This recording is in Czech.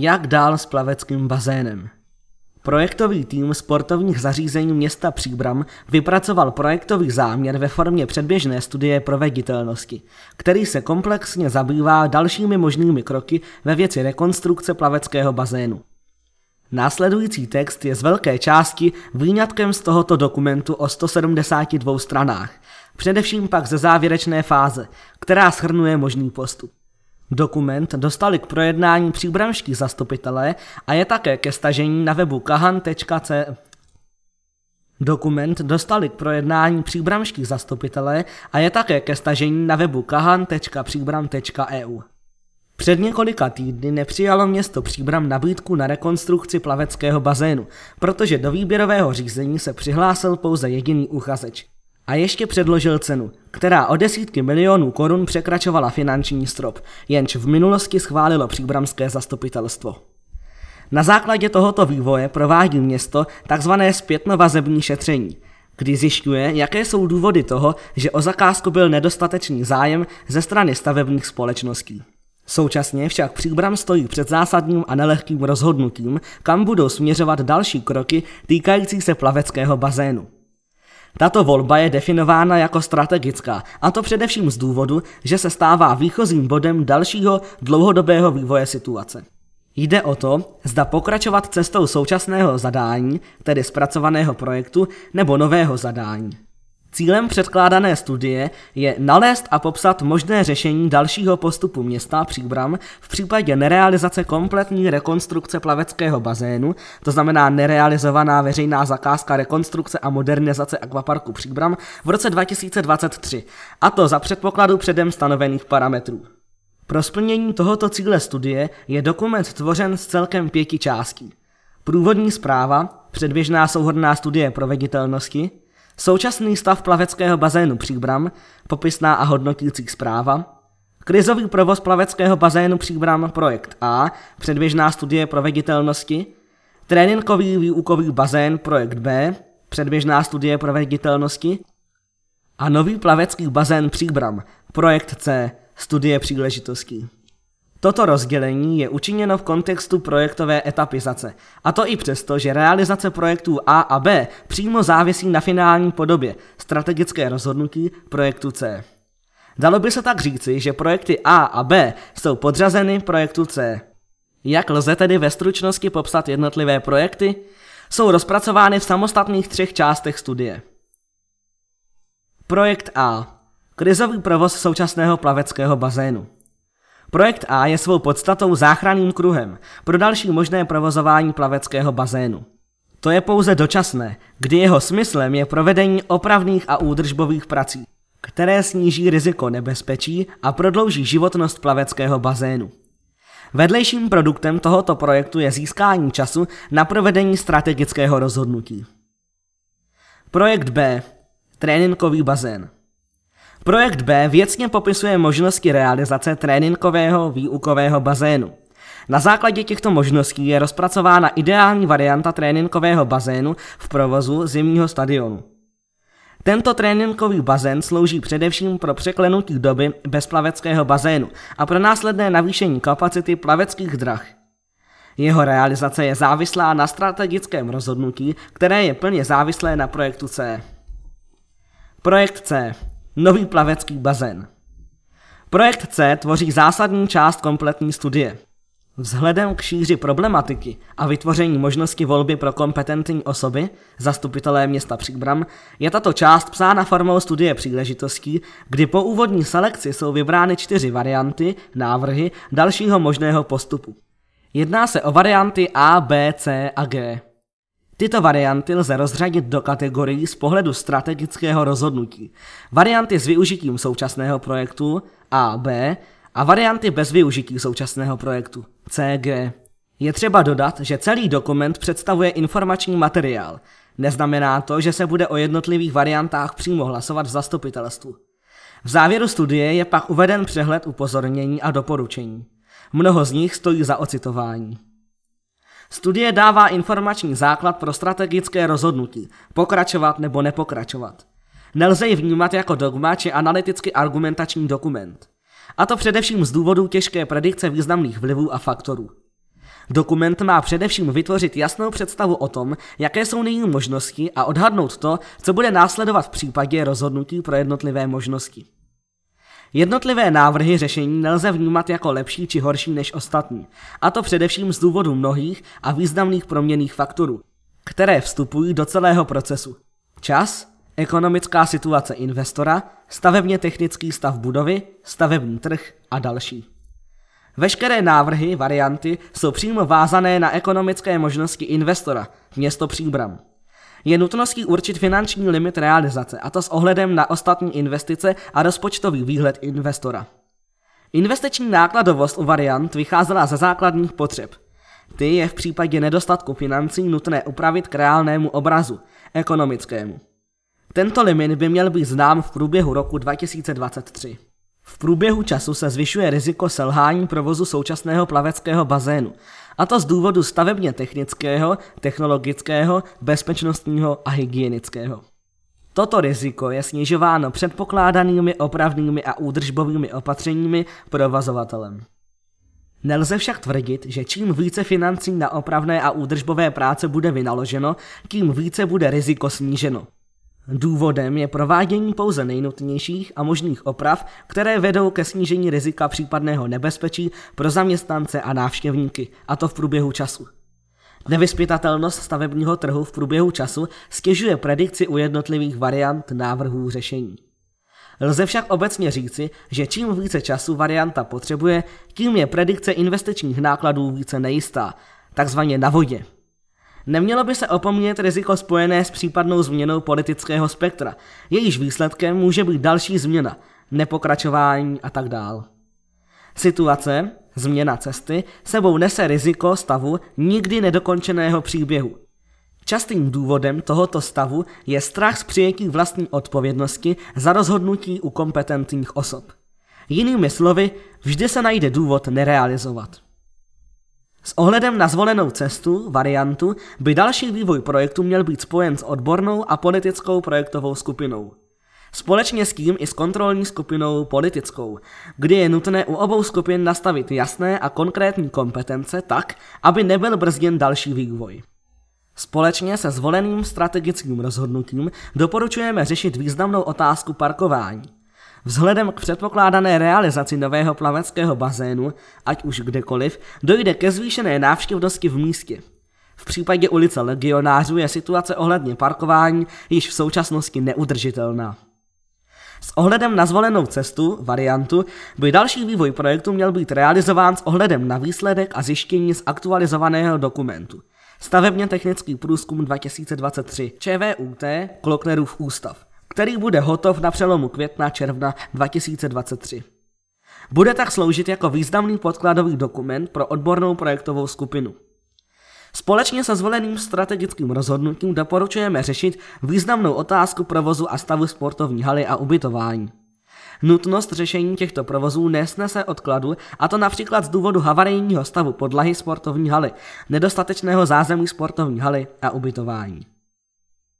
Jak dál s plaveckým bazénem? Projektový tým sportovních zařízení města Příbram vypracoval projektový záměr ve formě předběžné studie proveditelnosti, který se komplexně zabývá dalšími možnými kroky ve věci rekonstrukce plaveckého bazénu. Následující text je z velké části výňatkem z tohoto dokumentu o 172 stranách, především pak ze závěrečné fáze, která schrnuje možný postup. Dokument dostali k projednání příbramští zastupitelé a je také ke stažení na webu kahan.c. Dokument dostali k projednání příbramští zastupitelé a je také ke stažení na webu kahan.příbram.eu. Před několika týdny nepřijalo město Příbram nabídku na rekonstrukci plaveckého bazénu, protože do výběrového řízení se přihlásil pouze jediný uchazeč. A ještě předložil cenu, která o desítky milionů korun překračovala finanční strop, jenž v minulosti schválilo příbramské zastupitelstvo. Na základě tohoto vývoje provádí město tzv. zpětnovazební šetření, kdy zjišťuje, jaké jsou důvody toho, že o zakázku byl nedostatečný zájem ze strany stavebních společností. Současně však Příbram stojí před zásadním a nelehkým rozhodnutím, kam budou směřovat další kroky týkající se plaveckého bazénu. Tato volba je definována jako strategická, a to především z důvodu, že se stává výchozím bodem dalšího dlouhodobého vývoje situace. Jde o to, zda pokračovat cestou současného zadání, tedy zpracovaného projektu, nebo nového zadání. Cílem předkládané studie je nalézt a popsat možné řešení dalšího postupu města Příbram v případě nerealizace kompletní rekonstrukce plaveckého bazénu, to znamená nerealizovaná veřejná zakázka rekonstrukce a modernizace akvaparku Příbram v roce 2023, a to za předpokladu předem stanovených parametrů. Pro splnění tohoto cíle studie je dokument tvořen z celkem pěti částí. Průvodní zpráva, předběžná souhodná studie proveditelnosti, Současný stav plaveckého bazénu Příbram, popisná a hodnotící zpráva, krizový provoz plaveckého bazénu Příbram projekt A, předběžná studie proveditelnosti, tréninkový výukový bazén projekt B, předběžná studie proveditelnosti. A nový plavecký bazén Příbram projekt C, studie příležitostí. Toto rozdělení je učiněno v kontextu projektové etapizace, a to i přesto, že realizace projektů A a B přímo závisí na finální podobě strategické rozhodnutí projektu C. Dalo by se tak říci, že projekty A a B jsou podřazeny projektu C. Jak lze tedy ve stručnosti popsat jednotlivé projekty? Jsou rozpracovány v samostatných třech částech studie. Projekt A. Krizový provoz současného plaveckého bazénu. Projekt A je svou podstatou záchranným kruhem pro další možné provozování plaveckého bazénu. To je pouze dočasné, kdy jeho smyslem je provedení opravných a údržbových prací, které sníží riziko nebezpečí a prodlouží životnost plaveckého bazénu. Vedlejším produktem tohoto projektu je získání času na provedení strategického rozhodnutí. Projekt B. Tréninkový bazén. Projekt B věcně popisuje možnosti realizace tréninkového výukového bazénu. Na základě těchto možností je rozpracována ideální varianta tréninkového bazénu v provozu zimního stadionu. Tento tréninkový bazén slouží především pro překlenutí doby bezplaveckého bazénu a pro následné navýšení kapacity plaveckých drah. Jeho realizace je závislá na strategickém rozhodnutí, které je plně závislé na projektu C. Projekt C nový plavecký bazén. Projekt C tvoří zásadní část kompletní studie. Vzhledem k šíři problematiky a vytvoření možnosti volby pro kompetentní osoby, zastupitelé města Příbram, je tato část psána formou studie příležitostí, kdy po úvodní selekci jsou vybrány čtyři varianty, návrhy dalšího možného postupu. Jedná se o varianty A, B, C a G. Tyto varianty lze rozřadit do kategorií z pohledu strategického rozhodnutí. Varianty s využitím současného projektu A, B a varianty bez využití současného projektu C, G. Je třeba dodat, že celý dokument představuje informační materiál. Neznamená to, že se bude o jednotlivých variantách přímo hlasovat v zastupitelstvu. V závěru studie je pak uveden přehled upozornění a doporučení. Mnoho z nich stojí za ocitování. Studie dává informační základ pro strategické rozhodnutí, pokračovat nebo nepokračovat. Nelze ji vnímat jako dogma či analyticky argumentační dokument. A to především z důvodu těžké predikce významných vlivů a faktorů. Dokument má především vytvořit jasnou představu o tom, jaké jsou nyní možnosti a odhadnout to, co bude následovat v případě rozhodnutí pro jednotlivé možnosti. Jednotlivé návrhy řešení nelze vnímat jako lepší či horší než ostatní, a to především z důvodu mnohých a významných proměných faktorů, které vstupují do celého procesu. Čas, ekonomická situace investora, stavebně technický stav budovy, stavební trh a další. Veškeré návrhy, varianty jsou přímo vázané na ekonomické možnosti investora, město Příbram. Je nutností určit finanční limit realizace, a to s ohledem na ostatní investice a rozpočtový výhled investora. Investiční nákladovost u variant vycházela ze základních potřeb. Ty je v případě nedostatku financí nutné upravit k reálnému obrazu, ekonomickému. Tento limit by měl být znám v průběhu roku 2023. V průběhu času se zvyšuje riziko selhání provozu současného plaveckého bazénu, a to z důvodu stavebně technického, technologického, bezpečnostního a hygienického. Toto riziko je snižováno předpokládanými opravnými a údržbovými opatřeními provozovatelem. Nelze však tvrdit, že čím více financí na opravné a údržbové práce bude vynaloženo, tím více bude riziko sníženo. Důvodem je provádění pouze nejnutnějších a možných oprav, které vedou ke snížení rizika případného nebezpečí pro zaměstnance a návštěvníky, a to v průběhu času. Nevyspytatelnost stavebního trhu v průběhu času stěžuje predikci u jednotlivých variant návrhů řešení. Lze však obecně říci, že čím více času varianta potřebuje, tím je predikce investičních nákladů více nejistá, takzvaně na vodě. Nemělo by se opomíjet riziko spojené s případnou změnou politického spektra. Jejíž výsledkem může být další změna, nepokračování a tak dál. Situace, změna cesty, sebou nese riziko stavu nikdy nedokončeného příběhu. Častým důvodem tohoto stavu je strach z přijetí vlastní odpovědnosti za rozhodnutí u kompetentních osob. Jinými slovy, vždy se najde důvod nerealizovat. S ohledem na zvolenou cestu, variantu, by další vývoj projektu měl být spojen s odbornou a politickou projektovou skupinou. Společně s tím i s kontrolní skupinou politickou, kdy je nutné u obou skupin nastavit jasné a konkrétní kompetence tak, aby nebyl brzděn další vývoj. Společně se zvoleným strategickým rozhodnutím doporučujeme řešit významnou otázku parkování. Vzhledem k předpokládané realizaci nového plaveckého bazénu, ať už kdekoliv, dojde ke zvýšené návštěvnosti v místě. V případě ulice legionářů je situace ohledně parkování již v současnosti neudržitelná. S ohledem na zvolenou cestu, variantu, by další vývoj projektu měl být realizován s ohledem na výsledek a zjištění z aktualizovaného dokumentu. Stavebně technický průzkum 2023 ČVUT Kloknerův ústav který bude hotov na přelomu května-června 2023. Bude tak sloužit jako významný podkladový dokument pro odbornou projektovou skupinu. Společně se zvoleným strategickým rozhodnutím doporučujeme řešit významnou otázku provozu a stavu sportovní haly a ubytování. Nutnost řešení těchto provozů nesnese odkladu, a to například z důvodu havarijního stavu podlahy sportovní haly, nedostatečného zázemí sportovní haly a ubytování.